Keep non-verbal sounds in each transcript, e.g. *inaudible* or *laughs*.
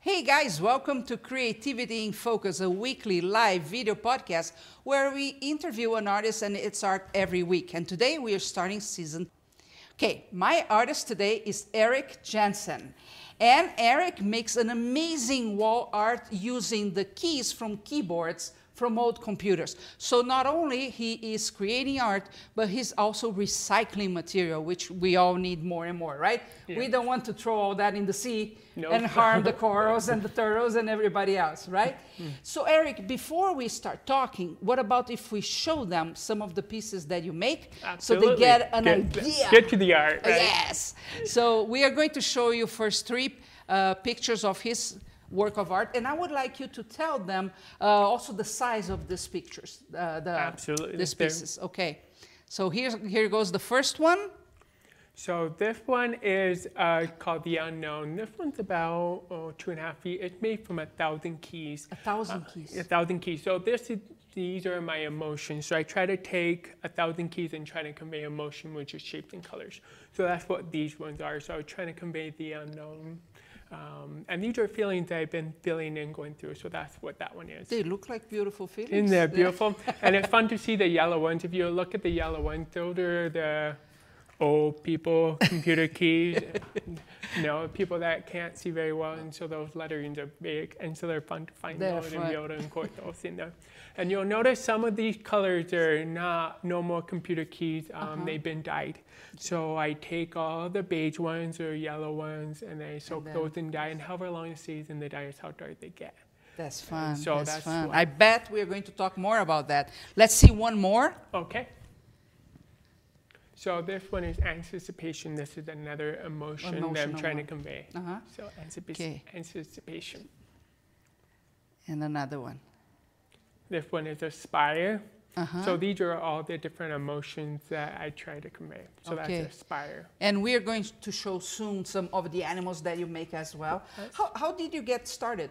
Hey guys, welcome to Creativity in Focus, a weekly live video podcast where we interview an artist and its art every week. And today we are starting season. Okay, my artist today is Erik Jensen. And Erik makes an amazing wall art using the keys from keyboards from old computers. So not only he is creating art, but he's also recycling material, which we all need more and more, right? Yeah. We don't want to throw all that in the sea nope. and harm the *laughs* corals and the turtles and everybody else, right? Mm. So Erik, before we start talking, what about if we show them some of the pieces that you make Absolutely. so they get an get, idea? Get to the art. Right? Yes. So we are going to show you first three uh, pictures of his work of art. And I would like you to tell them uh, also the size of these pictures, uh, the, Absolutely. these pieces. Okay. So here, here goes the first one. So this one is uh, called The Unknown. This one's about oh, two and a half feet. It's made from a thousand keys. A thousand uh, keys. A thousand keys. So this is, these are my emotions. So I try to take a thousand keys and try to convey emotion, which is shapes and colors. So that's what these ones are. So I'm trying to convey the unknown. Um, and these are feelings I've been feeling and going through, so that's what that one is. They look like beautiful feelings. Isn't they beautiful? and it's fun to *laughs* see the yellow ones. If you look at the yellow ones, those are the old people, computer *laughs* keys, you know, people that can't see very well, and so those letterings are big, and so they're fun to find they're those fun. and be able to import those in there. And you'll notice some of these colors are not no more computer keys. Um, uh-huh. They've been dyed. So I take all the beige ones or yellow ones and I soak and those in dye. And however long it stays in the dye is how dark they get. That's fun. So that's, that's fun. I bet we're going to talk more about that. Let's see one more. Okay. So this one is anticipation. This is another emotion Emotional that I'm trying one. to convey. Uh-huh. So okay. anticipation. And another one. This one is aspire. Uh-huh. So these are all the different emotions that I try to convey. So okay. that's aspire. And we are going to show soon some of the animals that you make as well. How, how did you get started?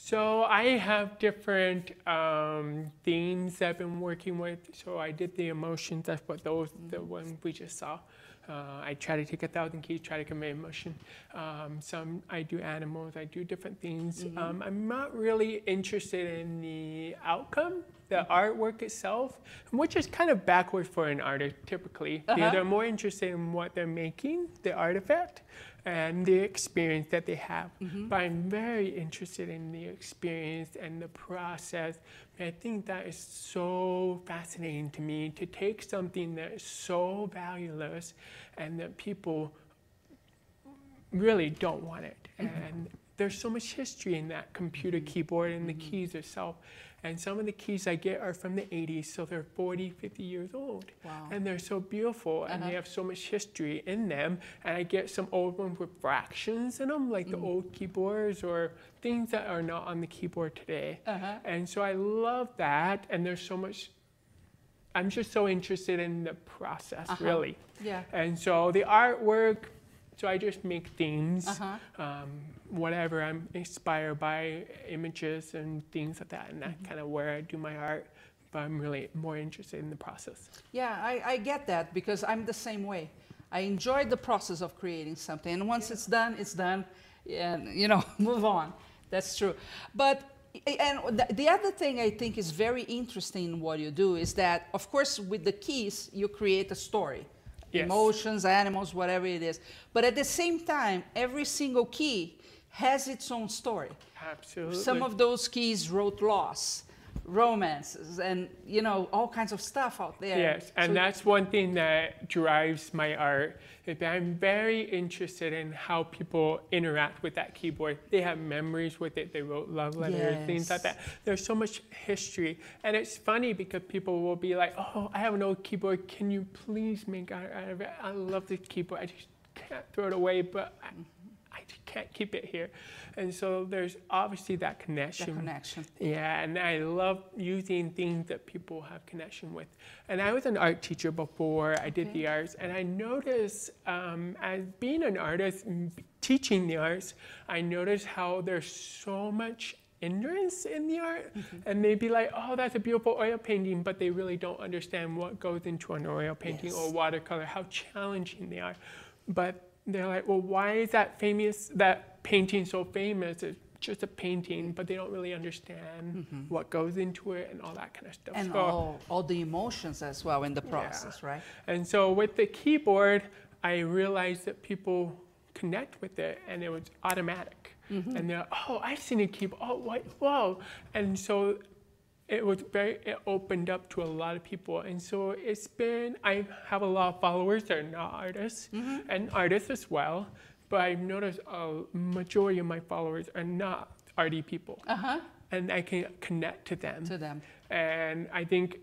So I have different um, themes I've been working with. So I did the emotions. That's what those mm-hmm. the one we just saw. Uh, I try to take a thousand keys, try to convey emotion. Um, some I do animals, I do different things. Mm-hmm. Um, I'm not really interested in the outcome, the mm-hmm. artwork itself, which is kind of backwards for an artist typically. Uh-huh. They're more interested in what they're making, the artifact, and the experience that they have. Mm-hmm. But I'm very interested in the experience and the process. And I think that is so fascinating to me to take something that is so valueless and that people really don't want it. Mm-hmm. And there's so much history in that computer mm-hmm. keyboard and the mm-hmm. keys itself. And some of the keys I get are from the 80s, so they're 40, 50 years old. Wow. And they're so beautiful uh-huh. and they uh-huh. have so much history in them. And I get some old ones with fractions in them, like mm. the old keyboards or things that are not on the keyboard today. Uh-huh. And so I love that. And there's so much I'm just so interested in the process, uh-huh. really. Yeah. And so the artwork, so I just make things, uh-huh. um, whatever I'm inspired by, images and things like that, and that's mm-hmm. kind of where I do my art. But I'm really more interested in the process. Yeah, I, I get that because I'm the same way. I enjoy the process of creating something, and once yeah. it's done, it's done, and you know, *laughs* move on. That's true. But and the other thing I think is very interesting in what you do is that, of course, with the keys, you create a story yes. emotions, animals, whatever it is. But at the same time, every single key has its own story. Absolutely. Some of those keys wrote loss, romances, and you know all kinds of stuff out there. Yes, and so that's one thing that drives my art I'm very interested in how people interact with that keyboard. They have memories with it. They wrote love letters, yes. things like that. There's so much history. And it's funny because people will be like, oh, I have an old keyboard. Can you please make art out of it? I love this keyboard. I just can't throw it away, but I, can't keep it here. And so there's obviously that connection. That connection. Yeah, and I love using things that people have connection with. And I was an art teacher before I did okay. the arts, and I noticed um, as being an artist, teaching the arts, I noticed how there's so much ignorance in the art mm-hmm. and they'd be like oh that's a beautiful oil painting but they really don't understand what goes into an oil painting yes. or watercolor how challenging they are but they're like well why is that famous that painting so famous. It's just a painting, but they don't really understand what goes into it and all that kind of stuff. Mm-hmm. And So- all, all the emotions as well in the process, right? and so with the keyboard, I realized that people connect with it and it was automatic. And they're, oh, I've seen a keyboard. Oh, what? Whoa. And so it was very, it opened up to a lot of people. And so it's been, I have a lot of followers that are not artists and artists as well. But I've noticed a majority of my followers are not arty people. Uh-huh. And I can connect to them. To them. And I think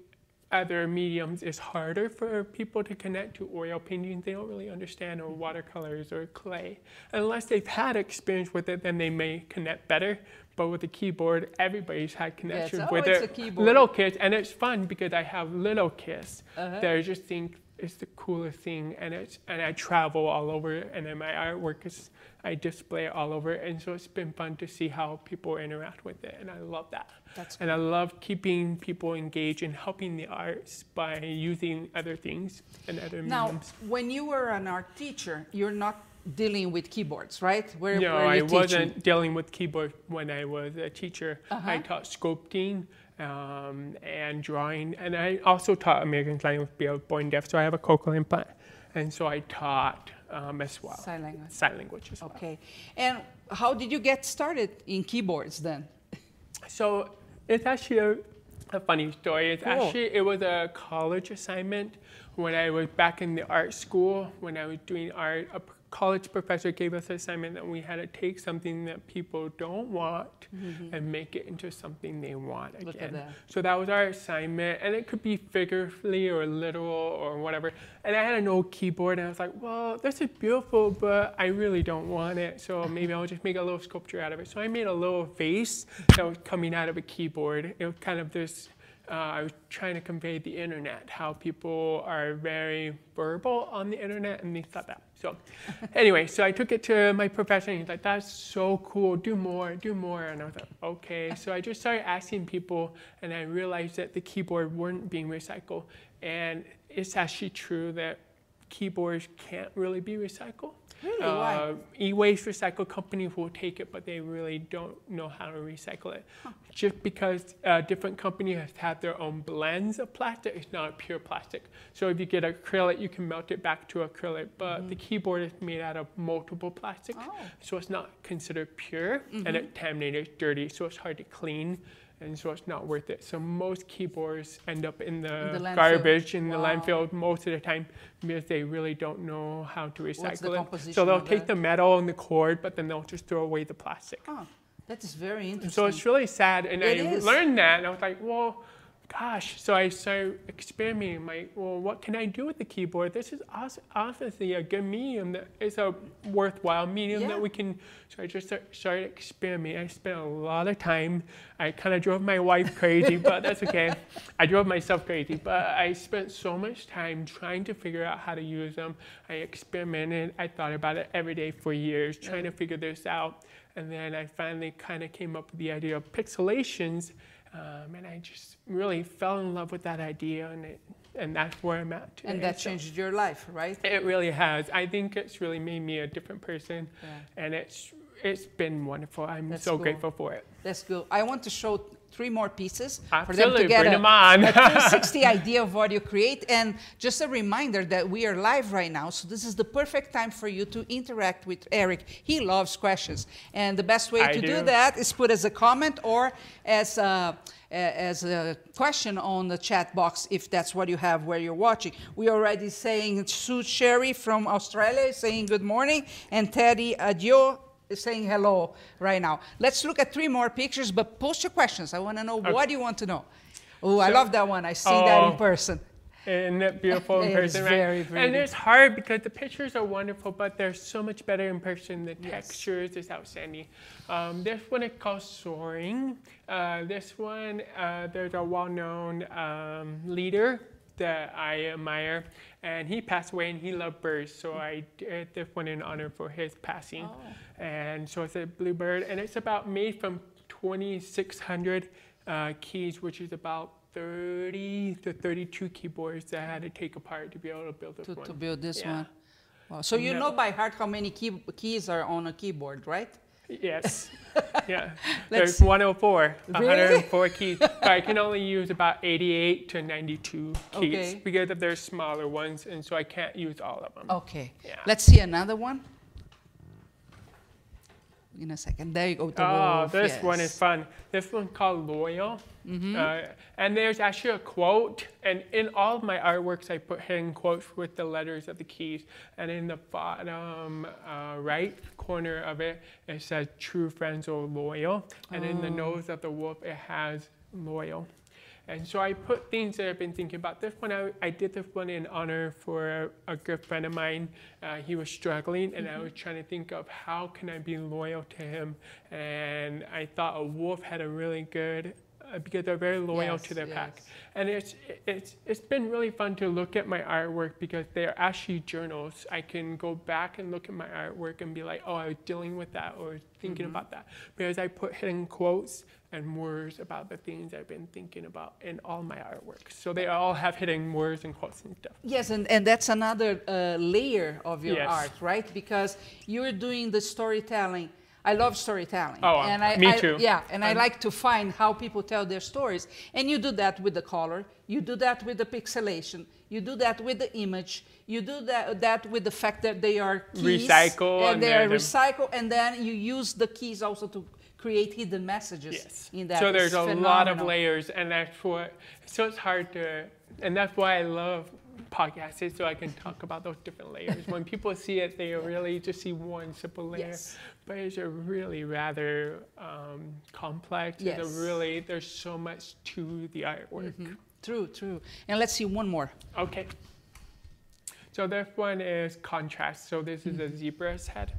other mediums is harder for people to connect to oil paintings. They don't really understand or watercolors or clay. Unless they've had experience with it, then they may connect better. But with the keyboard, everybody's had connection oh, with it. Little kids, and it's fun because I have little kids Uh-huh. that I just think it's the coolest thing, and it's and I travel all over, and then my artwork is I display it all over, and so it's been fun to see how people interact with it, and I love that. That's And I love keeping people engaged and helping the arts by using other things and other Now, mediums. when you were an art teacher, you're not dealing with keyboards, right? Where, No, where I teaching? wasn't dealing with keyboard when I was a teacher. I Uh-huh. taught sculpting um, and drawing, and I also taught American Sign Language was born deaf, so I have a cochlear implant, and so I taught um, as well Sign language. sign language as well. Okay. And how did you get started in keyboards then? So it's actually a, a funny story. It's Cool. actually it was a college assignment when I was back in the art school when I was doing art. College professor gave us an assignment that we had to take something that people don't want and make it into something they want again. Look at that. So that was our assignment, and it could be figuratively or literal or whatever. And I had an old keyboard, and I was like, well, this is beautiful, but I really don't want it. So *laughs* maybe I'll just make a little sculpture out of it. So I made a little vase that was coming out of a keyboard. It was kind of this. Uh, I was trying to convey the internet, how people are very verbal on the internet, and they thought that. So, anyway, so I took it to my professor, and he's like, "That's so cool. Do more, do more." And I was like, "Okay." So I just started asking people, and I realized that the keyboard weren't being recycled, and it's actually true that keyboards can't really be recycled. Really? Uh, e-waste recycle companies will take it, but they really don't know how to recycle it. Just because uh, different companies have had their own blends of plastic, it's not pure plastic. So if you get acrylic, you can melt it back to acrylic, but the keyboard is made out of multiple plastics, Mm-hmm. Oh. Mm-hmm. so it's not considered pure, and it contaminated, dirty, so it's hard to clean. And so it's not worth it. So most keyboards end up in the, the garbage in the landfill most of the time because they really don't know how to recycle the it. So they'll take that? the metal and the cord, but then they'll just throw away the plastic. Huh. That is very And interesting. so it's really sad. And It I is. learned that, and I was like, well, gosh. So I started experimenting. Like, well, what can I do with the keyboard? This is obviously a good medium that is a worthwhile medium Yeah. that we can. So I just started experimenting. I spent a lot of time. I kind of drove my wife crazy, *laughs* but that's okay. I drove myself crazy, but I spent so much time trying to figure out how to use them. I experimented. I thought about it every day for years, trying to figure this out. And then I finally kind of came up with the idea of pixelations. Um, and I just really fell in love with that idea, and, it, and that's where I'm at today. and that So changed your life, right? It really has. I think it's really made me a different person, Yeah. and it's it's been wonderful. I'm That's so cool. grateful for it. That's good. I want to show three more pieces for them to get a, them on. a *laughs* 360 idea of what you create. And just a reminder that we are live right now, so this is the perfect time for you to interact with Erik. He loves questions, and the best way I to do. do. that is put as a comment or as a, as a question on the chat box if that's what you have where you're watching. We already saying Sue Sherry from Australia is saying good morning, and Teddy Adio saying hello right now. Let's look at three more pictures, but post your questions. I want to know what you want to know. Oh, I love that one. I see that in Oh. person. Isn't it beautiful in *laughs* person, right? very And it's hard because the pictures are wonderful, but they're so much better in person. The textures is outstanding. Um, this one is called Soaring. Uh, this one, uh, there's a well-known um, leader that I admire, and he passed away, and he loved birds, so I did this one in honor for his passing. And so it's a bluebird, and it's about made from 2,600 uh, keys, which is about 30 to 32 keyboards that I had to take apart to be able to build this to, one. to build this Yeah. one. Wow. So you No. know by heart how many key, keys are on a keyboard, right? Yes. *laughs* Yeah. There's 104, Really? 104 keys. But I can only use about 88 to 92 keys Okay. because of their smaller ones, and so I can't use all of them. Okay. Yeah. Let's see another one. In a second. There you go. The Oh, wolf, this one is fun. This one's called Loyal. Mm-hmm. Uh, and there's actually a quote, and in all of my artworks, I put hidden quotes with the letters of the keys. And in the bottom uh, right corner of it, it says, True friends are loyal. And in the Oh. nose of the wolf, it has loyal. And so I put things that I've been thinking about. This one, I, I did this one in honor for a, a good friend of mine. Uh, he was struggling, and I was trying to think of how can I be loyal to him. And I thought a wolf had a really good, because they're very loyal to Yes, their pack. And it's, it's, it's been really fun to look at my artwork because they're actually journals. I can go back and look at my artwork and be like, oh, I was dealing with that or thinking Mm-hmm. about that. Because I put hidden quotes and words about the things I've been thinking about in all my artwork. So they all have hidden words and quotes and stuff. Yes, and, and that's another uh, layer of your Yes. art, right? Because you're doing the storytelling. I love storytelling. Oh, and uh, I, me I- too. Yeah, and I I'm- like to find how people tell their stories. And you do that with the color, you do that with the pixelation, you do that with the image, you do that, that with the fact that they are keys. Recycle And they are recycled, and then you use the keys also to create hidden messages Yes. in that. So there's It's a lot of layers, and that's what. So it's hard to, and that's why I love podcasts, is so I can *laughs* talk about those different layers. when people see it, they really just see one simple layer, Yes. but it's a really rather um, complex. It's Yes. a really there's so much to the artwork. True, true. And let's see one more. Okay. So this one is contrast. So this is a zebra's head.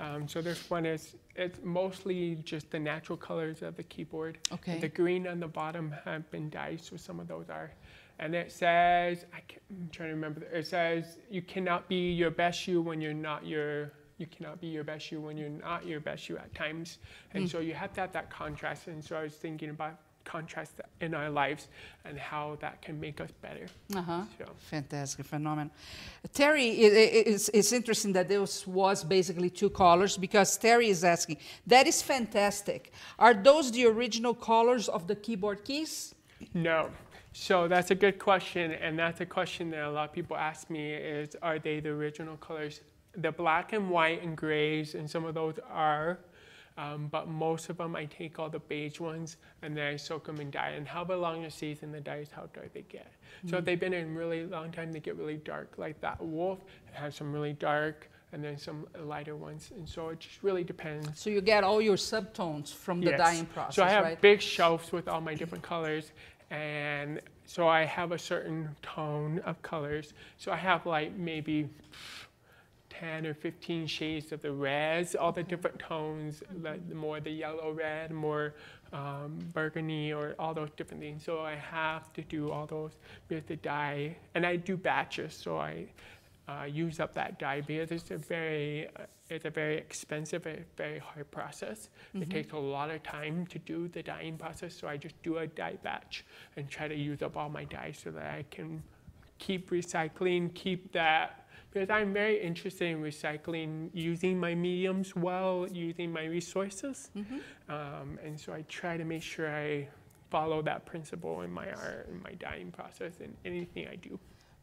Um, so this one is it's mostly just the natural colors of the keyboard. Okay. The green on the bottom have been dyed, so some of those are. And it says, I I'm trying to remember. It says you cannot be your best you when you're not your. You cannot be your best you when you're not your best you at times. And so you have to have that contrast. And so I was thinking about contrast in our lives and how that can make us better. Uh-huh. So. Fantastic, phenomenal. Terry, it, it- it's, it's interesting that this was basically two colors because Terry is asking, that is fantastic. Are those the original colors of the keyboard keys? No. So that's a good question, and that's a question that a lot of people ask me is, are they the original colors? The black and white and grays and some of those are, um, but most of them I take all the beige ones and then I soak them in dye. And however long the season the dye is, how dark they get. So if they've been in really long time, they get really dark. Like that wolf it has some really dark and then some lighter ones. And so it just really depends. So you get all your subtones from the Yes. dyeing process, So I have right? big shelves with all my different colors, and so I have a certain tone of colors. So I have like maybe 10 or 15 shades of the reds, all the different tones, like the more the yellow red, more um, burgundy, or all those different things. So I have to do all those with the dye, and I do batches. So I uh, use up that dye because it's a very uh, it's a very expensive, a very hard process. It takes a lot of time to do the dyeing process. So I just do a dye batch and try to use up all my dye so that I can keep recycling, keep that because I'm very interested in recycling, using my mediums well, using my resources, um, and so I try to make sure I follow that principle in my art and my dyeing process and anything I do.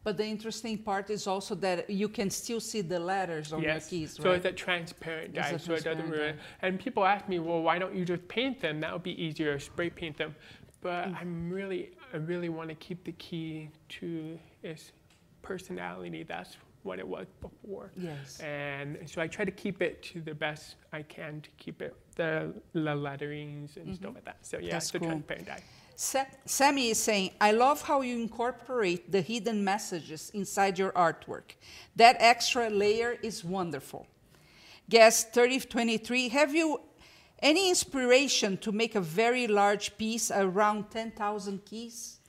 But the interesting part is also that you can still see the letters on yes. your keys, right? So it's a transparent dye, a so it doesn't transparent ruin. And people ask me, well, why don't you just paint them? That would be easier, spray paint them. But Mm. I'm really, I really want to keep the key to its personality. That's what it was before. yes. And so I try to keep it to the best I can to keep it the, the letterings and stuff like that. So yeah. That's it's a transparent dye. Sa- Sammy is saying, I love how you incorporate the hidden messages inside your artwork. That extra layer is wonderful. Guest 3023, have you any inspiration to make a very large piece around 10,000 keys?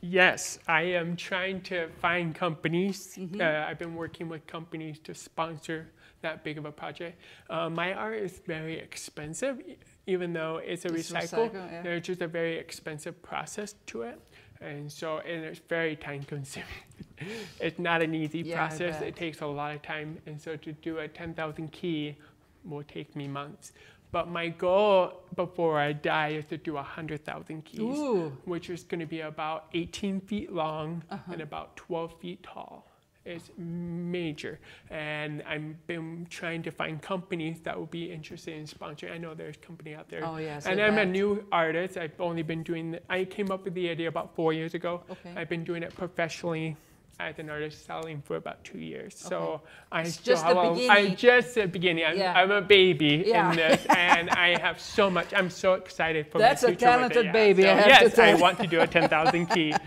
Yes, I am trying to find companies. Mm-hmm. Uh, I've been working with companies to sponsor that big of a project. Uh, my art is very expensive, even though it's a It's recycle. recycle, yeah. There's just a very expensive process to it, and so and it's very time consuming. *laughs* it's not an easy Yeah, process. It takes a lot of time, and so to do a 10,000 key will take me months. But my goal before I die is to do 100,000 keys, Ooh. which is going to be about 18 feet long uh-huh. and about 12 feet tall. It's major. And I've been trying to find companies that would be interested in sponsoring. I know there's a company out there. Oh, yes, And I'm a new artist. I've only been doing, I came up with the idea about four years ago. Okay. I've been doing it professionally as an artist selling for about two years. So I It's still just have the beginning. I just the beginning. I'm, Yeah. I'm a baby Yeah. in this, and I have so much. I'm so excited for That's a my future with it, talented yeah. baby, So, I have to yes, I want to do a 10,000 key. *laughs*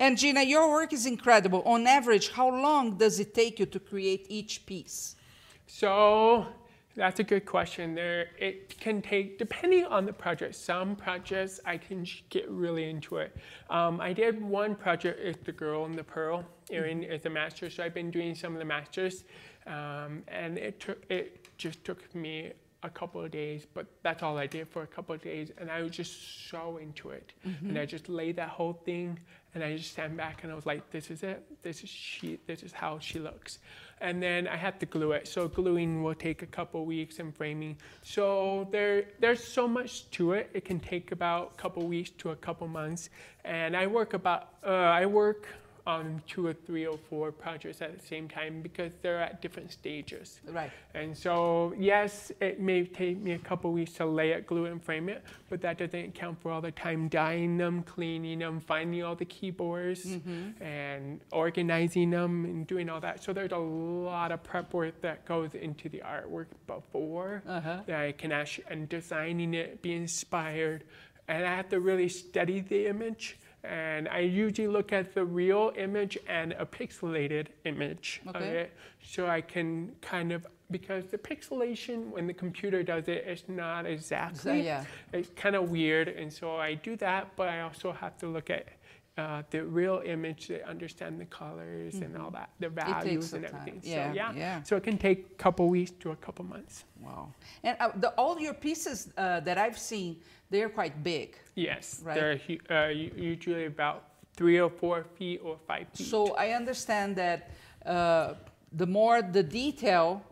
And Gina, your work is incredible. On average, how long does it take you to create each piece? So that's a good question. There, it can take depending on the project. Some projects I can get really into it. Um, I did one project is the girl in the pearl. Erin is a master, so I've been doing some of the masters, um, and it took it just took me a couple of days, but that's all I did for a couple of days, and I was just so into it, and I just laid that whole thing, and I just stand back and I was like, this is it, this is she, this is how she looks, and then I had to glue it. So gluing will take a couple weeks and framing. So there, there's so much to it. It can take about a couple weeks to a couple months, and I work about, uh, I work on two or three or four projects at the same time because they're at different stages. Right. And so, yes, it may take me a couple weeks to lay it, glue it, and frame it, but that doesn't account for all the time dyeing them, cleaning them, finding all the keyboards, and organizing them and doing all that. So there's a lot of prep work that goes into the artwork before Uh-huh. that I can actually, and designing it, be inspired, and I have to really study the image. And I usually look at the real image and a pixelated image of Okay. it so I can kind of because the pixelation when the computer does it it's not exactly So, yeah. it's kind of weird and so I do that but I also have to look at uh, the real image to understand the colors and all that the values and everything Yeah, so yeah. yeah. so it can take a couple weeks to a couple months Wow. And uh, the, all your pieces uh, that I've seen, they're quite big. yes Right. they're uh, usually about three or four feet or five feet So I understand that uh, the more the detail,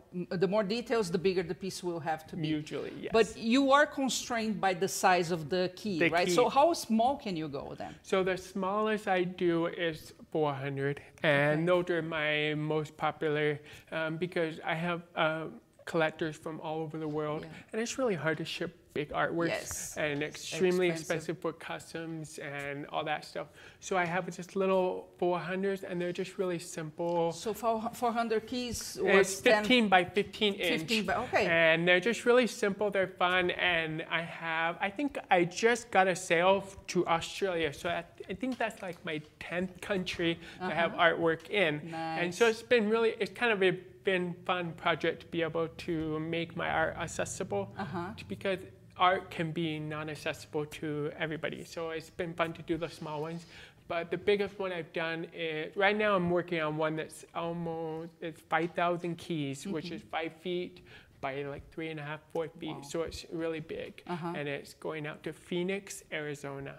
the more details, the bigger the piece will have to be. usually yes But you are constrained by the size of the key, The right? So how small can you go then? So the smallest I do is 400, and those are my most popular um, because I have uh, collectors from all over the world, Yeah. and it's really hard to ship big artworks, Yes. and extremely Expensive. expensive for customs and all that stuff. So I have just little 400s, and they're just really simple. So for 400 keys was 10 15 by 15 inch. 15 by- okay. And they're just really simple. They're fun. And I have, I think I just got a sale to Australia. So I, I think that's like my 10th country to have artwork in. And so Uh-huh. It's been really, it's kind of a been fun project to be able to make my art accessible Uh-huh. because art can be non-accessible to everybody. So it's been fun to do the small ones. But the biggest one I've done is right now I'm working on one that's almost it's 5,000 keys, which is five feet by like three and a half, four feet. Wow. So it's really big, Uh-huh. and it's going out to Phoenix, Arizona.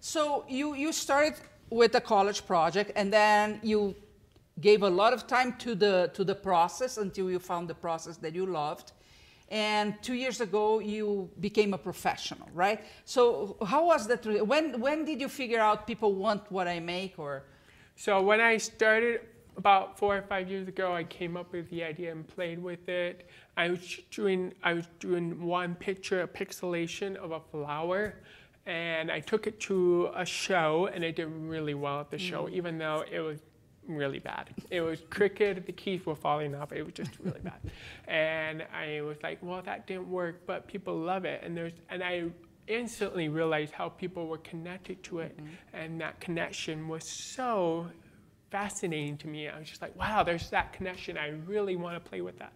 So you, you started with a college project and then you gave a lot of time to the, to the process until you found the process that you loved. And two years ago, you became a professional, right? So how was that? When, when did you figure out people want what I make or? So when I started about four or five years ago, I came up with the idea and played with it. I was doing I was doing one picture, a pixelation of a flower, and I took it to a show, and it did really well at the show, mm. even though it was really bad. It was crooked, the keys were falling off. It was just really bad, and I was like, well, that didn't work, but people love it, and there's and I instantly realized how people were connected to it, mm-hmm. and that connection was so fascinating to me. I was just like, wow, there's that connection. I really want to play with that.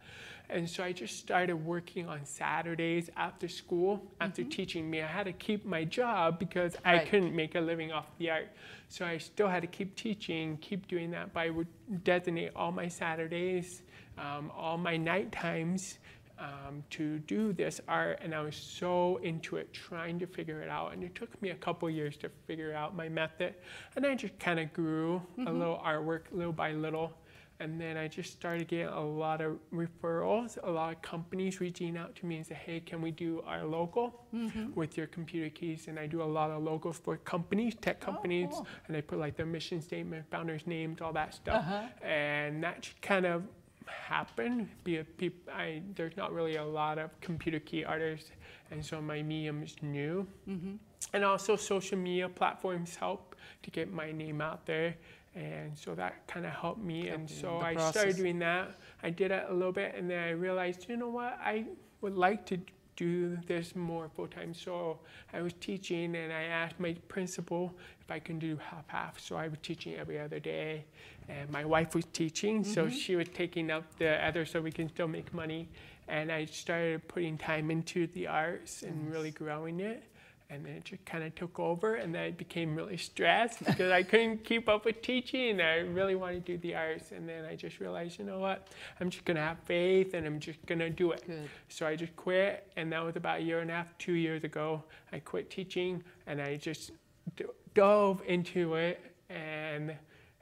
And so I just started working on Saturdays after school, after teaching me. I had to keep my job because I couldn't make a living off the art. So I still had to keep teaching, keep doing that. But I would designate all my Saturdays, um, all my night times um, to do this art. And I was so into it, trying to figure it out. And it took me a couple years to figure out my method. And I just kind of grew a little artwork little by little. And then I just started getting a lot of referrals, a lot of companies reaching out to me and say, hey, can we do our logo Mm-hmm. with your computer keys? And I do a lot of logos for companies, tech companies, Oh, cool. and I put like their mission statement, founders' names, all that stuff. Uh-huh. And that kind of happened. Be a peop- I, there's not really a lot of computer key artists, and so my medium is new. Mm-hmm. And also, social media platforms help to get my name out there. And so that kind of helped me. and so I started doing that. I did it a little bit, and then I realized, you know what, I would like to do this more full time. So I was teaching, and I asked my principal if I can do half half. So I was teaching every other day, and my wife was teaching, so Mm-hmm. she was taking up the other, so we can still make money. And I started putting time into the arts and really growing it. And then it just kind of took over, and then I became really stressed because I couldn't keep up with teaching. I really wanted to do the arts, and then I just realized, you know what? I'm just gonna have faith, and I'm just gonna do it. Good. So I just quit, and that was about a year and a half, two years ago. I quit teaching, and I just d- dove into it, and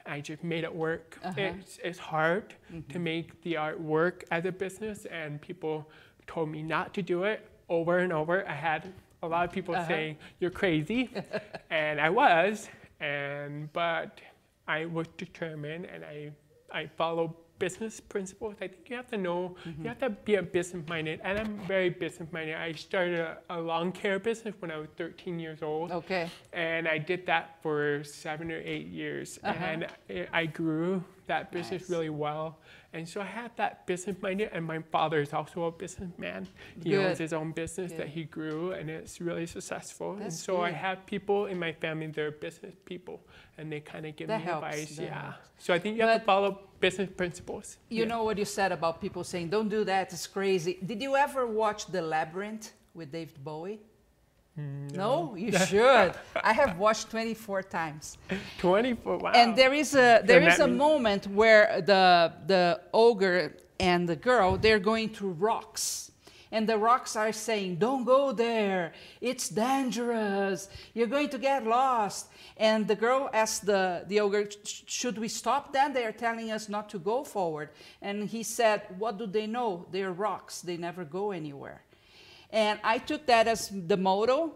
I just made it work. Uh-huh. It's, it's hard to make the art work as a business, and people told me not to do it over and over. I had a lot of people Uh-huh. saying you're crazy, *laughs* and I was, and but I was determined, and I I followed business principles. I think you have to know, you have to be a business minded, and I'm very business minded. I started a, a lawn care business when I was 13 years old, Okay. and I did that for seven or eight years, Uh-huh. and I, I grew that business Nice. really well. And so I had that business minded, and my father is also a businessman. He Good. owns his own business Good. that he grew, and it's really successful. and That's so I have people in my family that are business people, and they kind of give That me helps, advice. that yeah. helps. So I think you have But- to follow business principles. You Yeah. know what you said about people saying, don't do that, it's crazy. Did you ever watch The Labyrinth with David Bowie? Mm, No, *laughs* you should. I have watched 24 times. 24. Wow. And there is a there is a moment where the the ogre and the girl they're going through rocks. And the rocks are saying, "Don't go there. It's dangerous. You're going to get lost." And the girl asks the the ogre, "Should we stop then? They are telling us not to go forward." And he said, "What do they know? They're rocks. They never go anywhere." And I took that as the motto.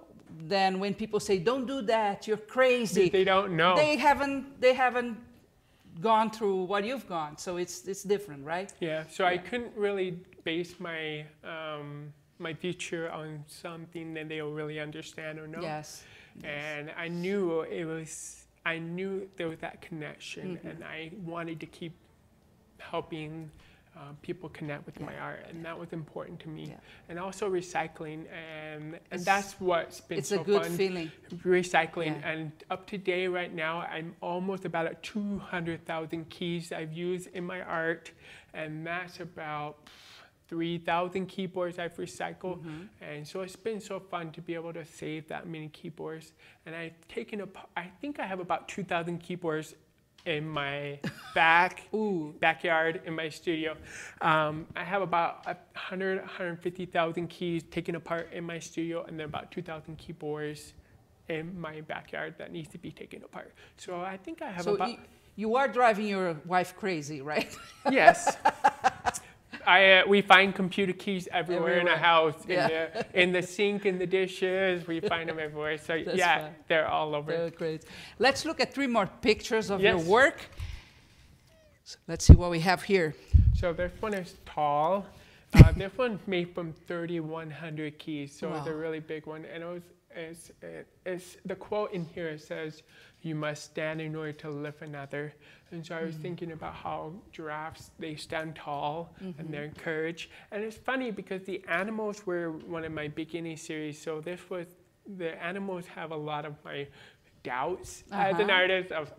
Then when people say, "Don't do that. You're crazy," they don't know. they haven't they haven't gone through what you've gone so it's it's different right Yeah, so I couldn't really base my um, my future on something that they'll really understand or know. yes And I knew it was, I knew there was that connection, Mm-hmm. and I wanted to keep helping uh, people connect with my art, and that was important to me. Yeah. And also recycling, and and that's what's been it's so a good fun. feeling recycling Yeah. and up to date right now i'm almost about at 200000 keys i've used in my art and that's about 3000 keyboards i've recycled Mm-hmm. and so it's been so fun to be able to save that many keyboards and i've taken up i think i have about 2000 keyboards in my back ooh backyard in my studio. Um, I have about a 100, 150,000 keys taken apart in my studio, and then about 2,000 keyboards in my backyard that needs to be taken apart. So I think I have so about you are driving your wife crazy right yes. *laughs* I, uh, we find computer keys everywhere, in Everywhere. the house, Yeah. in, the, in the sink, in the dishes. We find them everywhere. So That's yeah, fun. they're all over. Very great let's look at three more pictures of your work So let's see what we have here So this one is tall. *laughs* Uh, this one's made from 3,100 keys, so it's a really big one. And it was, it's, it's, the quote in here says, "You must stand in order to lift another." And so I was mm. thinking about how giraffes they stand tall and they're encouraged. Mm-hmm. And it's funny because the animals were one of my beginning series. So this was the animals have a lot of my doubts as an artist of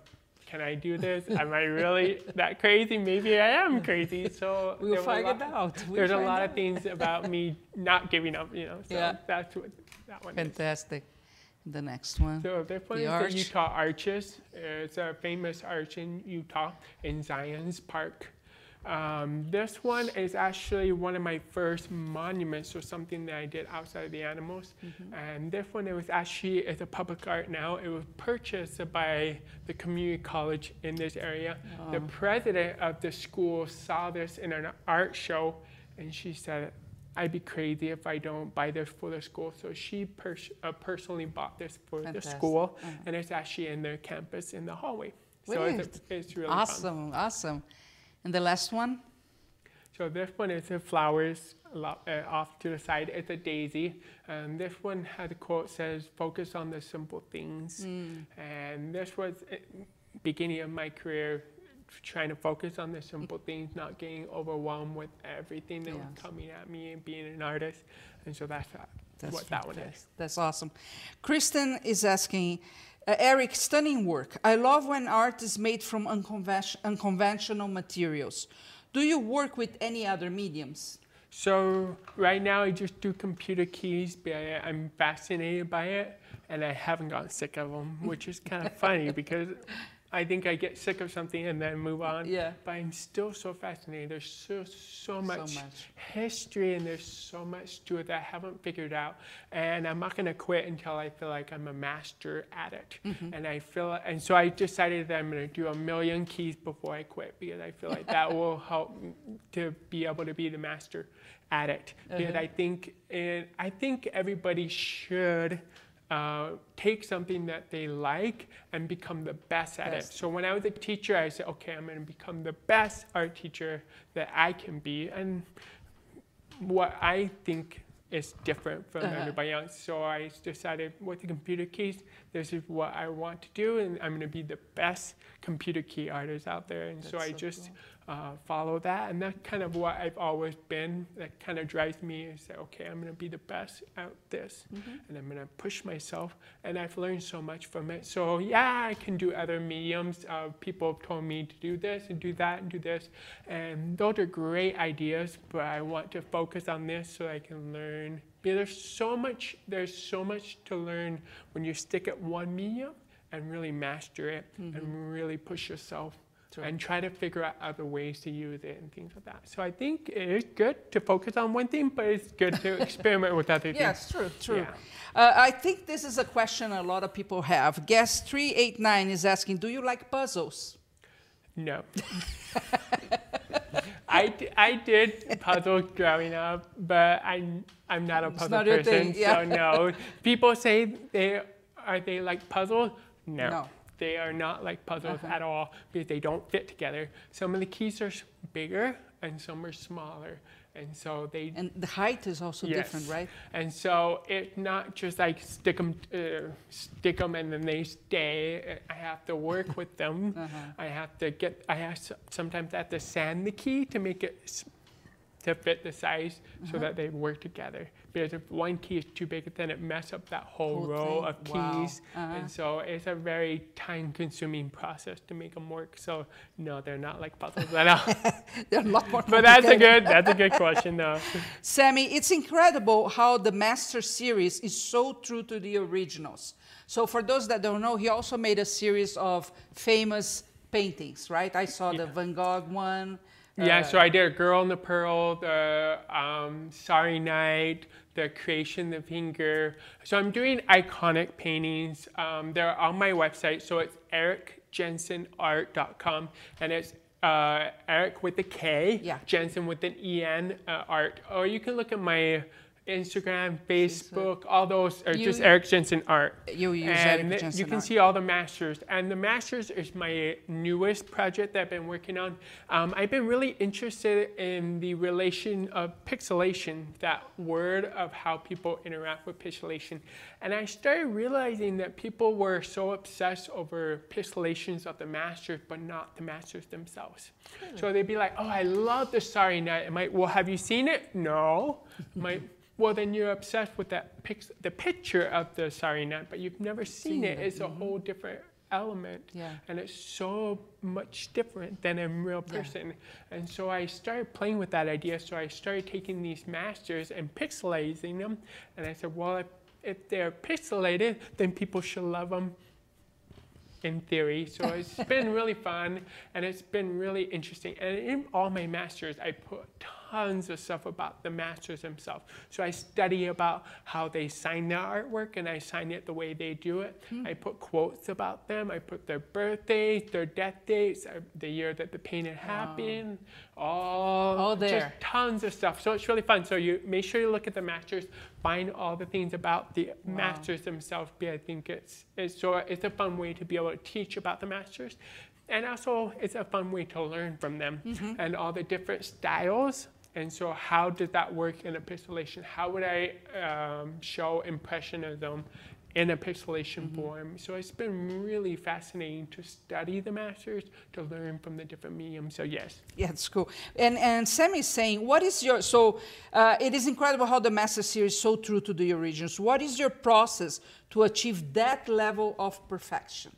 can I do this? Am I really that crazy? Maybe I am crazy. *laughs* So we'll there were a find lot- it out We'll There's a lot out. of things about me not giving up, you know. So Yeah. that's what that one is. The next one So this one The is arch. the Utah Arches. It's a famous arch in Utah in Zion's Park. Um, this one is actually one of my first monuments or something that I did outside of the animals. Mm-hmm. And this one, it was actually, it's a public art now. It was purchased by the community college in this area. Oh. The president of the school saw this in an art show and she said, I'd be crazy if I don't buy this for the school. So she pers- uh, personally bought this for Fantastic. the school, uh-huh. and it's actually in their campus in the hallway. So it's, it's, really awesome, fun. awesome. And the last one? So this one is the flowers uh, off to the side. It's a daisy. And this one had a quote says, "Focus on the simple things." Mm. And this was uh, beginning of my career trying to focus on the simple things, not getting overwhelmed with everything that yes. was coming at me and being an artist. And so that's, that, that's what fantastic. that one is. That's awesome. Kristen is asking, uh, Erik, stunning work. I love when art is made from unconvention, unconventional materials. Do you work with any other mediums? So right now I just do computer keys, but I'm fascinated by it, and I haven't gotten sick of them, which is kind of *laughs* funny because I think I get sick of something and then move on. Yeah. But I'm still so fascinated. There's so so much, so much, history and there's so much to it that I haven't figured out. And I'm not gonna quit until I feel like I'm a master at it. Mm-hmm. And I feel and so I decided that I'm gonna do a million keys before I quit because I feel like that *laughs* will help to be able to be the master at it. Because I think and I think everybody should uh, take something that they like and become the best at best. it. So when I was a teacher, I said, okay, I'm going to become the best art teacher that I can be. And what I think is different from uh-huh. everybody else. So I decided with the computer keys, this is what I want to do, and I'm going to be the best computer key artist out there. And That's so I so just cool. Uh, follow that, and that's kind of what I've always been. That kind of drives me is say, okay, I'm going to be the best at this, mm-hmm. and I'm going to push myself. And I've learned so much from it. So yeah, I can do other mediums. Uh, people have told me to do this and do that and do this, and those are great ideas. But I want to focus on this so I can learn yeah, there's so much. There's so much to learn when you stick at one medium and really master it mm-hmm. and really push yourself True. and try to figure out other ways to use it and things like that. So I think it is good to focus on one thing, but it's good to *laughs* experiment with other things. Yes, true, true. Yeah. Uh, I think this is a question a lot of people have. Guest 389 is asking, do you like puzzles? No. *laughs* *laughs* I, I did puzzles growing up, but I'm, I'm not a puzzle not person, yeah. so no. People say they are they like puzzles? No. no. They are not like puzzles uh-huh. at all because they don't fit together. Some of the keys are bigger and some are smaller. And so they. And the height is also yes. different, right? And so it's not just like stick them, uh, stick them, and then they stay. I have to work with them. *laughs* Uh-huh. I have to get. I have sometimes I have to sand the key to make it to fit the size uh-huh. so that they work together. Because if one key is too big, then it messes up that whole, whole row thing. of keys. Wow. Uh-huh. And so it's a very time consuming process to make them work. So no, they're not like puzzles at all. *laughs* they're a lot more But that's a good that's a good question though. *laughs* Sammy, it's incredible how the Master series is so true to the originals. So for those that don't know, he also made a series of famous paintings, right? I saw yeah. the Van Gogh one. Yeah, uh, so I did a Girl in the Pearl, the um, Starry Night, the Creation the Finger. So I'm doing iconic paintings. Um, they're on my website. So it's erikjensenart.com, and it's uh, Erik with a K, yeah. Jensen with an E-N, uh, art. Or you can look at my Instagram, Facebook, all those are you, just Erik Jensen art. You use and Erik Jensen You can art. see all the masters. And the masters is my newest project that I've been working on. Um, I've been really interested in the relation of pixelation, that word of how people interact with pixelation. And I started realizing that people were so obsessed over pixelations of the masters, but not the masters themselves. Really? So they'd be like, oh, I love the Starry Night. I might, well, have you seen it? No. might, well, then you're obsessed with that pix- the picture of the Night, but you've never seen, seen it. it. It's mm-hmm. a whole different element. Yeah. And it's so much different than a real person. Yeah. And so I started playing with that idea. So I started taking these masters and pixelizing them. And I said, well, if, if they're pixelated, then people should love them in theory. So *laughs* it's been really fun and it's been really interesting. And in all my masters, I put tons of stuff about the masters themselves. So I study about how they sign their artwork and I sign it the way they do it. I put quotes about them. I put their birthdays, their death dates, uh, the year that the painting happened, all, All just there. tons of stuff. So it's really fun. So you make sure you look at the masters, find all the things about the masters themselves. But I think it's, it's so it's a fun way to be able to teach about the masters. And also, it's a fun way to learn from them and all the different styles. And so, how did that work in a pixelation? How would I um, show impressionism in a pixelation form? So, it's been really fascinating to study the masters, to learn from the different mediums. So, yes. Yeah, it's cool. And and Sam is saying, what is your so? Uh, it is incredible how the Master Series is so true to the originals. What is your process to achieve that level of perfection?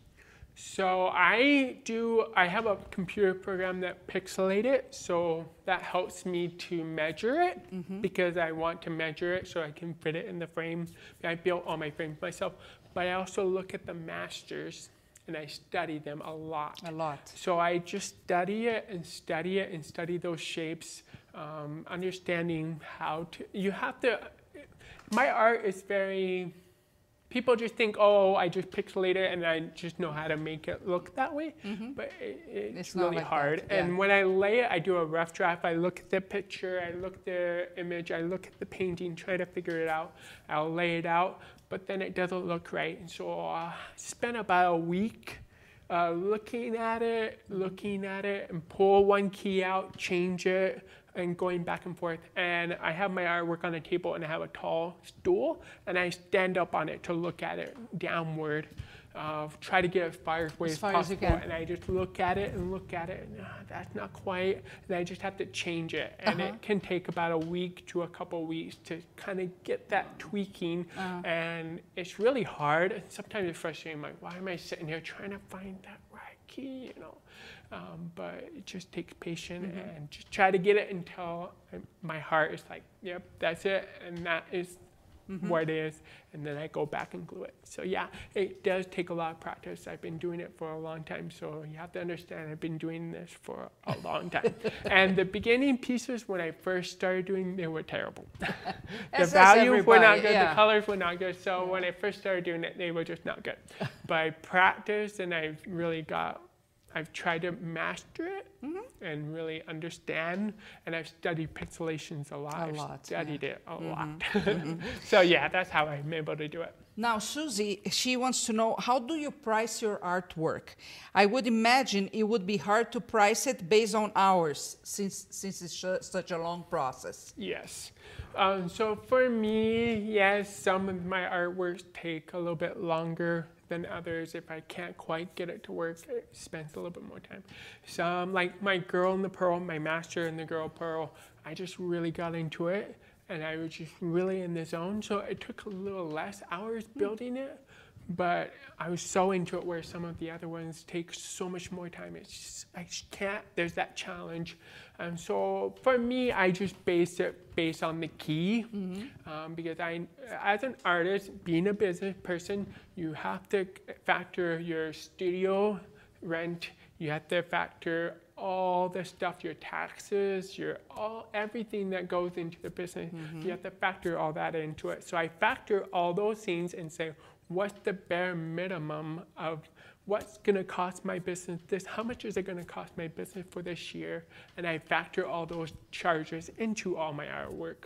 So I do, I have a computer program that pixelate it. So that helps me to measure it because I want to measure it so I can fit it in the frame. I built all my frames myself, but I also look at the masters and I study them a lot. A lot. So I just study it and study it and study those shapes, um, understanding how to. You have to. My art is very. People just think, oh, I just pixelate it and I just know how to make it look that way. But it, it's, It's really like hard. yeah. And when I lay it, I do a rough draft. I look at the picture, I look at the image, I look at the painting, try to figure it out. I'll lay it out, but then it doesn't look right. And so uh, I spent about a week uh, looking at it, looking at it, and pull one key out, change it, and going back and forth. And I have my artwork on a table, and I have a tall stool, and I stand up on it to look at it downward. Uh, try to get as far away As far as possible, and I just look at it and look at it, and ah, that's not quite, and I just have to change it, and Uh-huh. it can take about a week to a couple weeks to kind of get that tweaking, Uh-huh. and it's really hard, and sometimes it's frustrating. Like, why am I sitting here trying to find that right key? You know, um, but it just takes patience Mm-hmm. and just try to get it until my heart is like, yep, that's it, and that is Mm-hmm. what it is, and then I go back and glue it. So yeah, it does take a lot of practice. I've been doing it for a long time, so you have to understand I've been doing this for a long time. *laughs* and the beginning pieces, when I first started doing, they were terrible. *laughs* the values were not good, yeah. the colors were not good. So when I first started doing it, they were just not good. *laughs* but I practiced, and I've really got. I've tried to master it Mm-hmm. and really understand, and I've studied pixelations a lot. A I've lot, yeah. Mm-hmm. studied it a lot. *laughs* so yeah, that's how I'm able to do it. Now, Susie, she wants to know how do you price your artwork? I would imagine it would be hard to price it based on hours, since since it's su- such a long process. Yes. Um, so for me, yes, some of my artworks take a little bit longer than others. If I can't quite get it to work, it spends a little bit more time. Some, um, like my Girl in the Pearl, my Master in the Girl Pearl, I just really got into it and I was just really in the zone. So it took a little less hours hmm. building it, but I was so into it where some of the other ones take so much more time. It's just, I just can't, there's that challenge. And so for me, I just base it based on the key um, because I, as an artist, being a business person, you have to factor your studio rent, you have to factor all the stuff, your taxes, your all everything that goes into the business. You have to factor all that into it. So I factor all those things and say, what's the bare minimum of what's going to cost my business this? How much is it going to cost my business for this year? And I factor all those charges into all my artwork.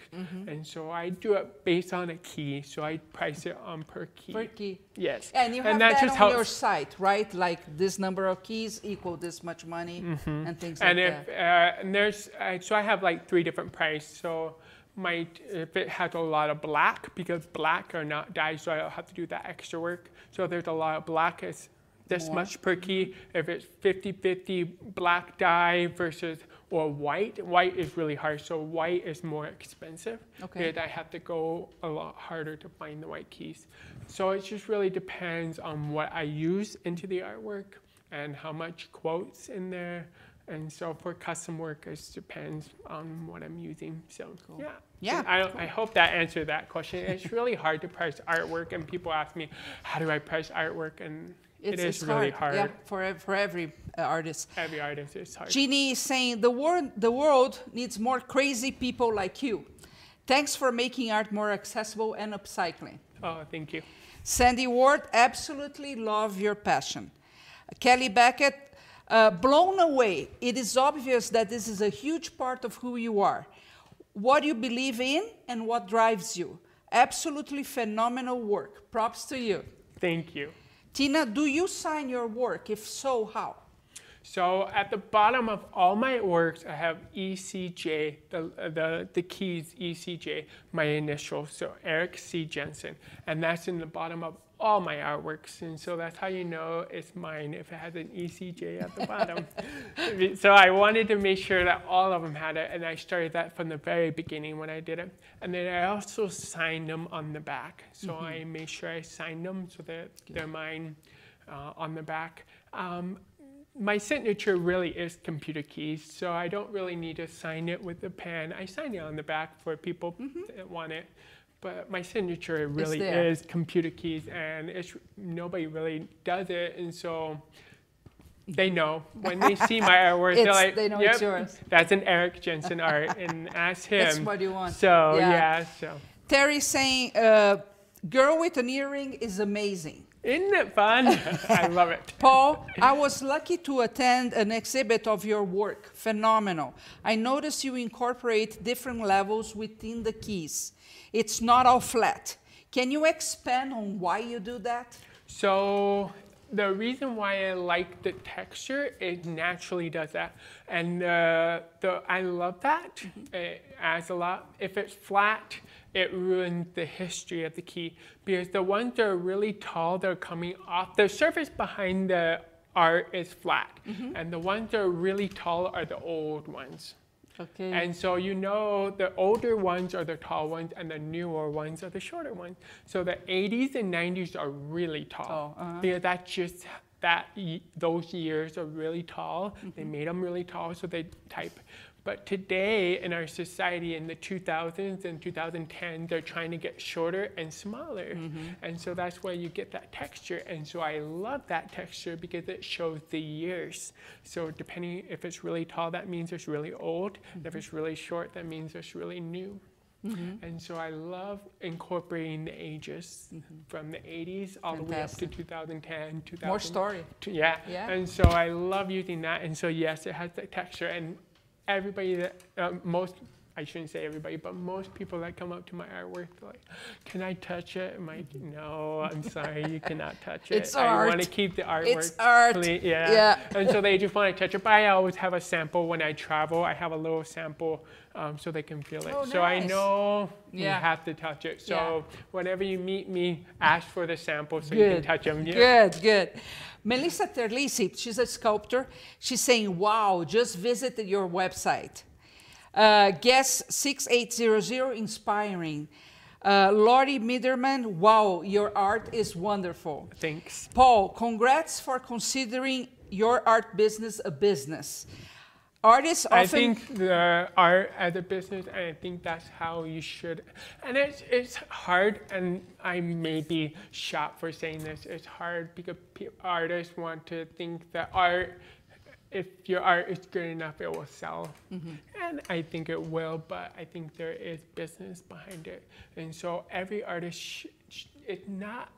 And so I do it based on a key. So I price it on per key. Per key. Yes. And you have that that, just on helps. your site, right? Like this number of keys equal this much money and things and like if that. uh, and there's uh, so I have like three different price. So my if it has a lot of black because black are not dyed, so I don't have to do that extra work. So if there's a lot of black, it's this More. much per key. If it's 50-50 black dye versus or white, white is really hard. So white is more expensive. Okay. because I have to go a lot harder to find the white keys. So it just really depends on what I use into the artwork and how much quotes in there. And so for custom work, it depends on what I'm using. So yeah, Yeah, So I, don't- I hope that answered that question. It's really hard to price artwork, and people ask me, how do I price artwork? And it It's, it's really hard. hard. Yeah, for, for every uh, artist. Every artist is hard. Jeannie is saying the world, the world needs more crazy people like you. Thanks for making art more accessible and upcycling. oh, thank you. Sandy Ward, absolutely love your passion. Kelly Beckett, uh, blown away. It is obvious that this is a huge part of who you are, what you believe in, and what drives you. Absolutely phenomenal work. Props to you. Thank you. Tina, do you sign your work? If so, how? So at the bottom of all my works, I have ECJ, the, the, the keys ECJ, my initials, so Erik C. Jensen. And that's in the bottom of all my artworks. And so that's how you know it's mine if it has an ECJ at the bottom. *laughs* so I wanted to make sure that all of them had it. And I started that from the very beginning when I did it. And then I also signed them on the back. So I made sure I signed them so that they're mine uh, on the back. Um, my signature really is computer keys, so I don't really need to sign it with a pen. I sign it on the back for people that want it, but my signature really is computer keys, and it's nobody really does it, and so they know when they see my *laughs* artwork, they're like, they know "Yep, it's yours." that's an Erik Jensen *laughs* art," and ask him. That's what you want. So Yeah. yeah, so Terry saying, uh, girl with an earring is amazing. Isn't it fun? *laughs* I love it. Paul, I was lucky to attend an exhibit of your work. Phenomenal. I noticed you incorporate different levels within the keys. It's not all flat. Can you expand on why you do that? So the reason why I like the texture, it naturally does that, and uh, the I love that. It adds a lot. If it's flat, it ruins the history of the key because the ones that are really tall, they're coming off. The surface behind the art is flat, and the ones that are really tall are the old ones. Okay. And so you know the older ones are the tall ones and the newer ones are the shorter ones. So the 80s and 90s are really tall. Tall, uh-huh. Because that's just that those years are really tall. They made them really tall so they type. But today in our society in the 2000s and 2010, they're trying to get shorter and smaller. Mm-hmm. And so that's where you get that texture. And so I love that texture because it shows the years. So depending if it's really tall, that means it's really old. If mm-hmm. it's really short, that means it's really new. Mm-hmm. And so I love incorporating the ages from the 80s all the way up to Fantastic. 2010, 2000. More story. yeah. Yeah. And so I love using that. And so yes, it has the texture. And everybody that uh, most I shouldn't say everybody, but most people that come up to my artwork, they're like, "Can I touch it?" I'm like, "No, I'm sorry, you cannot touch it. It's I art. want to keep the artwork." It's art. clean." Yeah. Yeah. and so they just want to touch it. But I always have a sample when I travel. I have a little sample um, so they can feel it. Oh, so I know Yeah. you have to touch it. So Yeah. whenever you meet me, ask for the sample so you can touch them. Good, good. Melissa Terlizzi, she's a sculptor. She's saying, wow, just visited your website. Uh, guest 6800, inspiring. Uh, Lori Miderman, wow, your art is wonderful. Thanks. Paul, congrats for considering your art business a business. Artists often. I think the uh, art as a business, and I think that's how you should. And it's it's hard, and I may be shot for saying this. It's hard because artists want to think that art, if your art is good enough, it will sell. Mm-hmm. And I think it will, but I think there is business behind it. And so every artist, sh- sh- it's not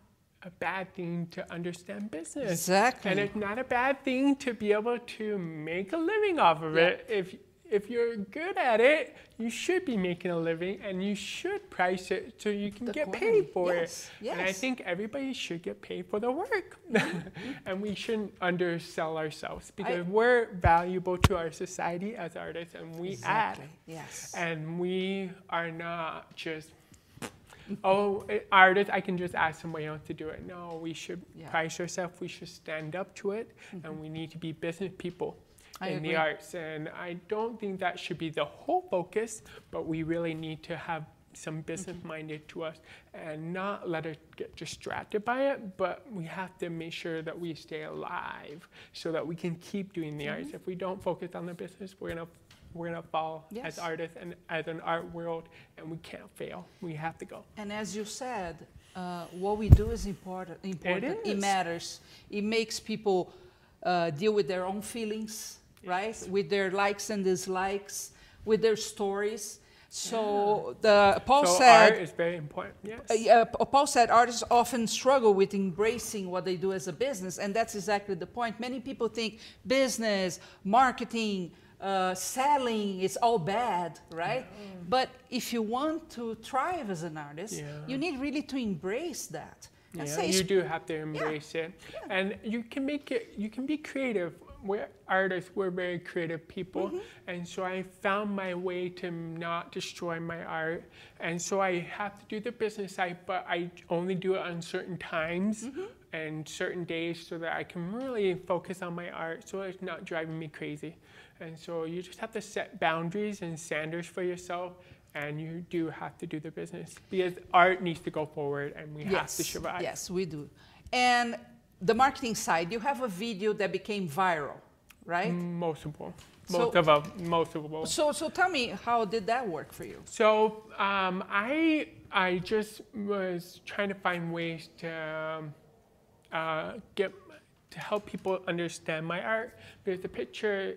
a bad thing to understand business. Exactly. And it's not a bad thing to be able to make a living off of it. If if you're good at it, you should be making a living and you should price it so you can get Accordingly. paid for Yes, it. And I think everybody should get paid for their work. *laughs* and we shouldn't undersell ourselves because we're valuable to our society as artists and we add. Yes. And we are not just oh, eh, artist, I can just ask somebody else to do it. No, we should Yeah. price ourselves. We should stand up to it, and mm-hmm. we need to be business people I in agree. the arts. And I don't think that should be the whole focus, but we really need to have some business mm-hmm. minded to us and not let us get distracted by it but we have to make sure that we stay alive so that we can keep doing the arts mm-hmm. if we don't focus on the business we're gonna we're gonna fall Yes. as artists and as an art world and we can't fail we have to go And as you said, uh, what we do is important. Important. is. matters. It makes people uh, deal with their own feelings, right? With their likes and dislikes, with their stories. So the Paul so said. art is very important. Yes. Uh, yeah, Paul said artists often struggle with embracing what they do as a business, and that's exactly the point. Many people think business, marketing, uh, selling is all bad, right? But if you want to thrive as an artist, Yeah. you need really to embrace that. And Yeah, say, you do have to embrace it, and you can make it. You can be creative. We're artists. We're very creative people, Mm-hmm. and so I found my way to not destroy my art. And so I have to do the business side, but I only do it on certain times Mm-hmm. and certain days, so that I can really focus on my art, so it's not driving me crazy. And so you just have to set boundaries and standards for yourself. And you do have to do the business because art needs to go forward, and we have to survive. Yes, we do. And the marketing side, you have a video that became viral, right? most Multiple. So- Most of them, multiple. So, so tell me, how did that work for you? So um, I I just was trying to find ways to um, uh, get to help people understand my art because the picture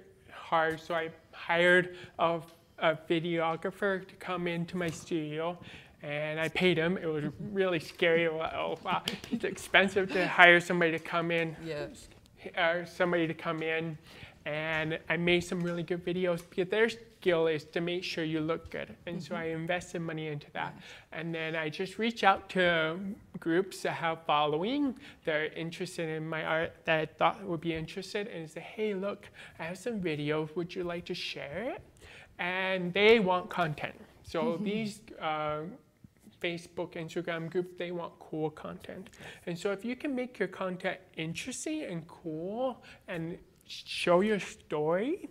hard. So I hired a, a videographer to come into my studio. And I paid him. It was really scary. Oh, wow. It's expensive to hire somebody to come in Yes. uh, somebody to come in and I made some really good videos because their skill is to make sure you look good. And so I invested money into that. And then I just reach out to groups that have following that are interested in my art that I thought would be interested and say, hey, look, I have some videos. Would you like to share it? And they want content. So these uh, Facebook, Instagram groups, they want cool content. And so if you can make your content interesting and cool and show your story,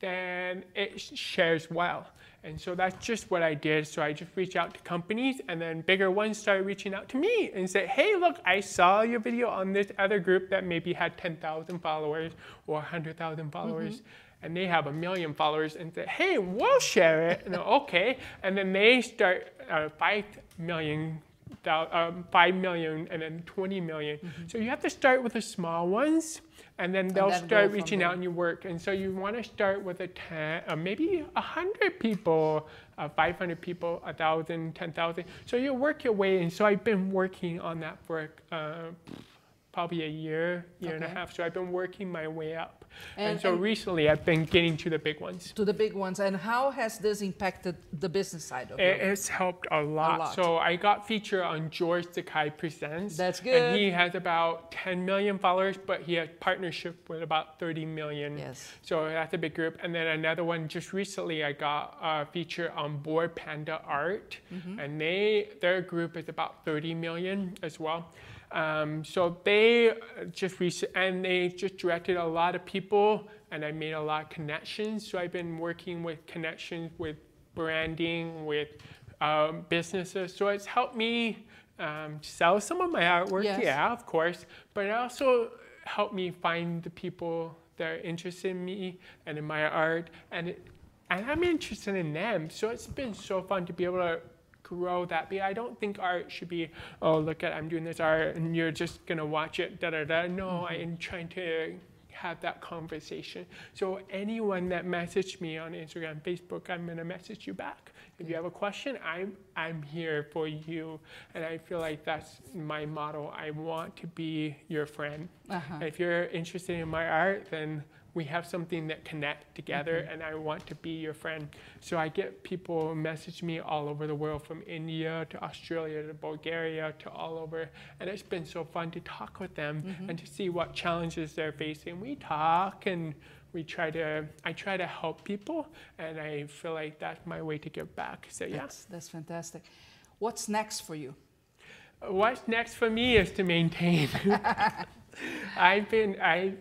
then it shares well. And so that's just what I did. So I just reached out to companies, and then bigger ones started reaching out to me and said, "Hey, look, I saw your video on this other group that maybe had 10,000 followers or 100,000 followers." And they have a million followers, and say, "Hey, we'll share it." And okay, and then they start uh, five million thou- um, 5 million and then 20 million. So you have to start with the small ones and then they'll then start reaching there. out in your work. And so you want to start with a 10, uh, maybe 100 people, uh, 500 people, 1,000, 10,000. So you work your way. And so I've been working on that for uh, probably a year, year and a half. So I've been working my way up. And, And- so and- recently I've been getting to the big ones. To the big ones. And how has this impacted the business side of It, it? it's helped a lot. lot. So I got featured on George Takei Presents. That's good. And he has about 10 million followers, but he has partnership with about 30 million. Yes. So that's a big group. And then another one, just recently, I got a feature on Bored Panda Art, Mm-hmm. and they their group is about 30 million as well. Um, so they uh, just recent and they just directed a lot of people, and I made a lot of connections. So I've been working with connections with branding, with um, businesses. So it's helped me um, sell some of my artwork. Yes. Yeah, of course, but it also helped me find the people that are interested in me and in my art, and it, and I'm interested in them. So it's been so fun to be able to grow that. But I don't think art should be, oh look at I'm doing this art and you're just gonna watch it. Da da da. No, I am trying to have that conversation. So anyone that messaged me on Instagram, Facebook, I'm gonna message you back. If you have a question, I'm I'm here for you, and I feel like that's my motto. I want to be your friend. Uh-huh. If you're interested in my art, then we have something that connect together, mm-hmm. and I want to be your friend. So I get people message me all over the world, from India to Australia to Bulgaria to all over, and it's been so fun to talk with them mm-hmm. and to see what challenges they're facing. We talk and we try to. I try to help people, and I feel like that's my way to give back. So yeah. That's, that's fantastic. What's next for you? What's next for me is to maintain. *laughs* I've been I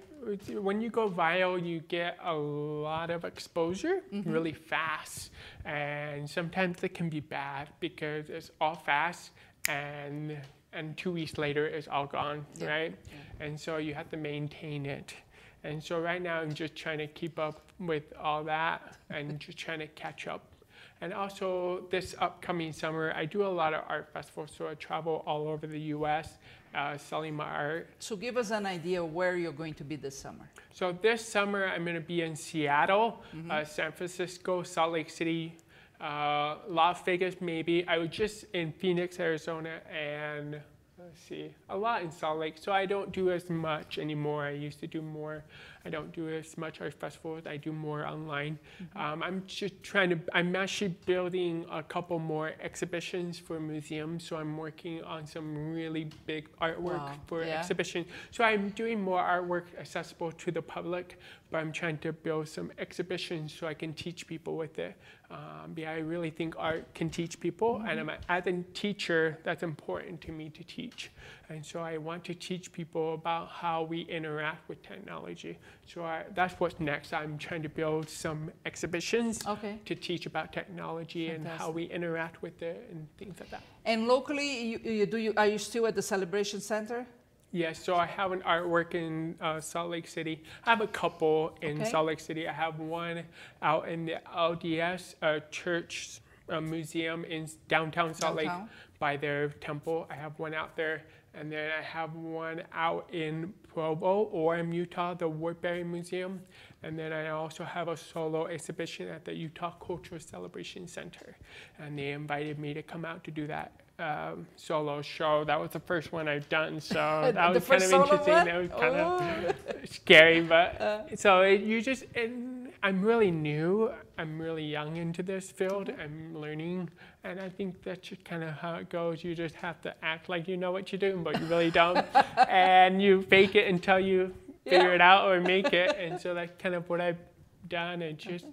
when you go viral, you get a lot of exposure mm-hmm. really fast, and sometimes it can be bad because it's all fast and and two weeks later it's all gone, Yeah. right? And so you have to maintain it. And so right now I'm just trying to keep up with all that and just trying to catch up. And also this upcoming summer, I do a lot of art festivals, so I travel all over the U.S. Uh, selling my art. So give us an idea where you're going to be this summer. So this summer, I'm going to be in Seattle, mm-hmm. uh, San Francisco, Salt Lake City, uh, Las Vegas, maybe. I was just in Phoenix, Arizona, and let's see, a lot in Salt Lake. So I don't do as much anymore. I used to do more. I don't do as much art festivals. I do more online. Mm-hmm. Um, I'm just trying to. I'm actually building a couple more exhibitions for museums. So I'm working on some really big artwork wow. for yeah. exhibition. So I'm doing more artwork accessible to the public, but I'm trying to build some exhibitions so I can teach people with it. Um, yeah, I really think art can teach people, mm-hmm. and I'm a, as a teacher, that's important to me to teach. And so I want to teach people about how we interact with technology. So I, that's what's next. I'm trying to build some exhibitions okay. to teach about technology Fantastic. and how we interact with it and things like that. And locally, you, you, do you, are you still at the Celebration Center? Yes, so I have an artwork in uh, Salt Lake City. I have a couple in okay. Salt Lake City. I have one out in the LDS uh, Church uh, Museum in downtown Salt downtown. Lake by their temple. I have one out there and then I have one out in Provo, or in Utah, the Woodbury Museum. And then I also have a solo exhibition at the Utah Cultural Celebration Center. And they invited me to come out to do that um, solo show. That was the first one I've done, so *laughs* that was kind of interesting. One? That was kind oh. of scary, but *laughs* uh. so it, you just. I'm really new. I'm really young into this field. Mm-hmm. I'm learning, and I think that's just kind of how it goes. You just have to act like you know what you're doing, but you really don't, *laughs* and you fake it until you figure yeah. it out or make it. And so that's kind of what I've done, and just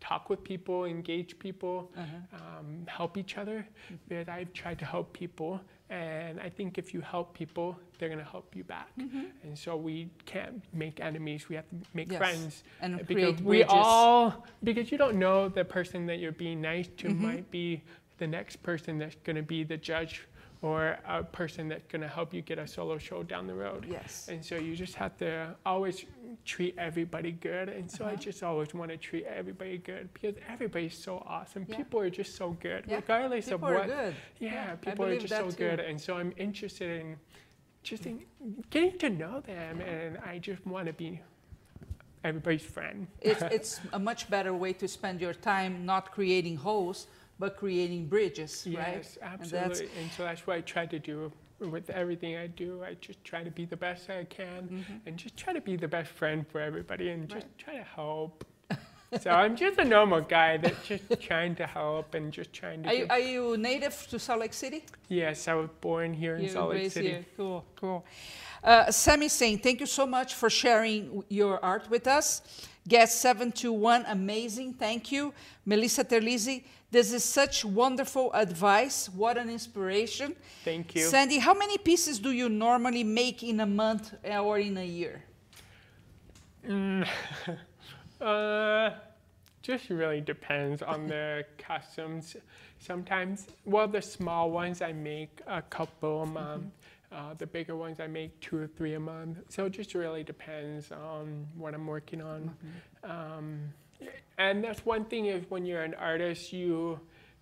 talk with people, engage people, uh-huh. um, help each other. Because I've tried to help people, and I think if you help people, they're going to help you back. Mm-hmm. And so we can't make enemies; we have to make yes. friends. And because we all, because you don't know the person that you're being nice to mm-hmm. might be the next person that's going to be the judge or a person that's going to help you get a solo show down the road. Yes. And so you just have to always treat everybody good. And so uh-huh. I just always want to treat everybody good because everybody's so awesome. Yeah. People are just so good, yeah. regardless people of what. Yeah, yeah, people are just so too. good. And so I'm interested in just in getting to know them. And I just want to be everybody's friend. it's, *laughs* it's a much better way to spend your time not creating holes but creating bridges, yes, right? Yes, absolutely. And, and, so that's what I try to do with everything I do. I just try to be the best I can mm-hmm. and just try to be the best friend for everybody and just right. try to help. so I'm just a normal guy that's just *laughs* trying to help and just trying to. Are you, are you, native to Salt Lake City? Yes, I was born here in Salt Lake City. Here. Cool, cool. Uh, Sammy saying, thank you so much for sharing your art with us. Guest 721, amazing, thank you. Melissa Terlizzi, this is such wonderful advice. What an inspiration. Thank you. Sandy, how many pieces do you normally make in a month or in a year? Mm, *laughs* uh, just really depends on the *laughs* customs. Sometimes, well, the small ones I make a couple a month. Mm-hmm. Uh, the bigger ones I make two or three a month. So it just really depends on what I'm working on. Mm-hmm. Um, and that's one thing is when you're an artist, you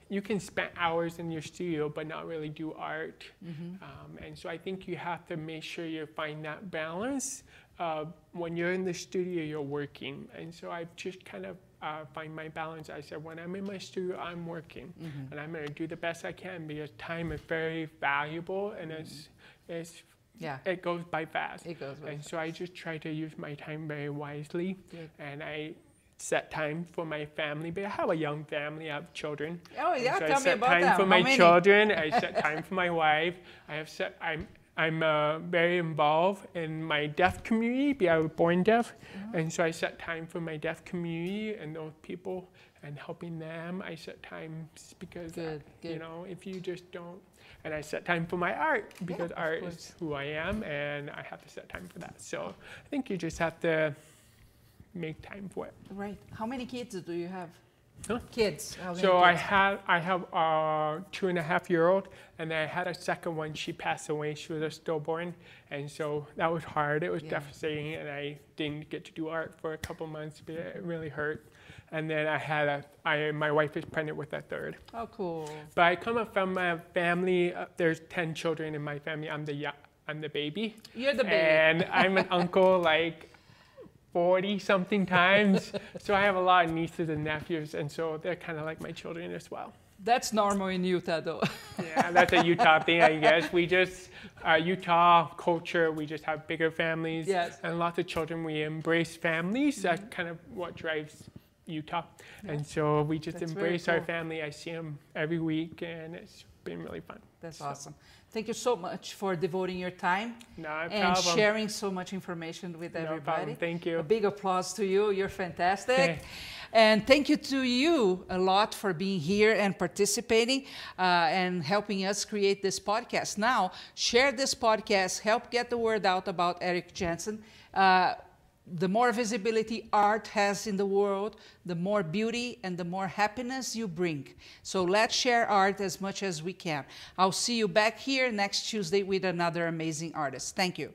you can spend hours in your studio but not really do art. Mm-hmm. Um, and so I think you have to make sure you find that balance. Uh, when you're in the studio, you're working. And so I just kind of uh, find my balance. I said, when I'm in my studio, I'm working. Mm-hmm. And I'm going to do the best I can because time is very valuable and mm-hmm. it's, it's yeah. it goes by fast. It goes by And fast. so I just try to use my time very wisely. Good. And I set time for my family. But I have a young family. I have children. Oh yeah, so tell I set me about time them. for How my many? children. I *laughs* set time for my wife. I have set. I'm I'm uh, very involved in my deaf community. I was born deaf, mm-hmm. and so I set time for my deaf community and those people and helping them. I set time because good, uh, good. you know if you just don't. And I set time for my art because yeah, art is who I am, and I have to set time for that. So I think you just have to make time for it. Right. How many kids do you have? Huh? Kids. so kids? I have I have a two and a half year old, and I had a second one. She passed away. She was a stillborn, and so that was hard. It was yeah. devastating, and I didn't get to do art for a couple months, but it really hurt. And then I had a, I, my wife is pregnant with a third. Oh, cool. But I come up from a family. Uh, there's ten children in my family. I'm the I'm the baby. You're the baby. And I'm an uncle *laughs* like 40 something times. *laughs* so I have a lot of nieces and nephews, and so they're kind of like my children as well. That's normal in Utah, though. *laughs* Yeah, that's a Utah thing, I guess. We just, uh, Utah culture, we just have bigger families Yes. and lots of children. We embrace families. That's kind of what drives Utah. And so we just That's embrace our cool. family. I see them every week, and it's been really fun. That's So, awesome. Thank you so much for devoting your time No and sharing so much information with no everybody. problem. Thank you. A big applause to you. You're fantastic. *laughs* And thank you to you a lot for being here and participating uh, and helping us create this podcast. Now, share this podcast, help get the word out about Erik Jensen. Uh, the more visibility art has in the world, the more beauty and the more happiness you bring. So let's share art as much as we can. I'll see you back here next Tuesday with another amazing artist. Thank you.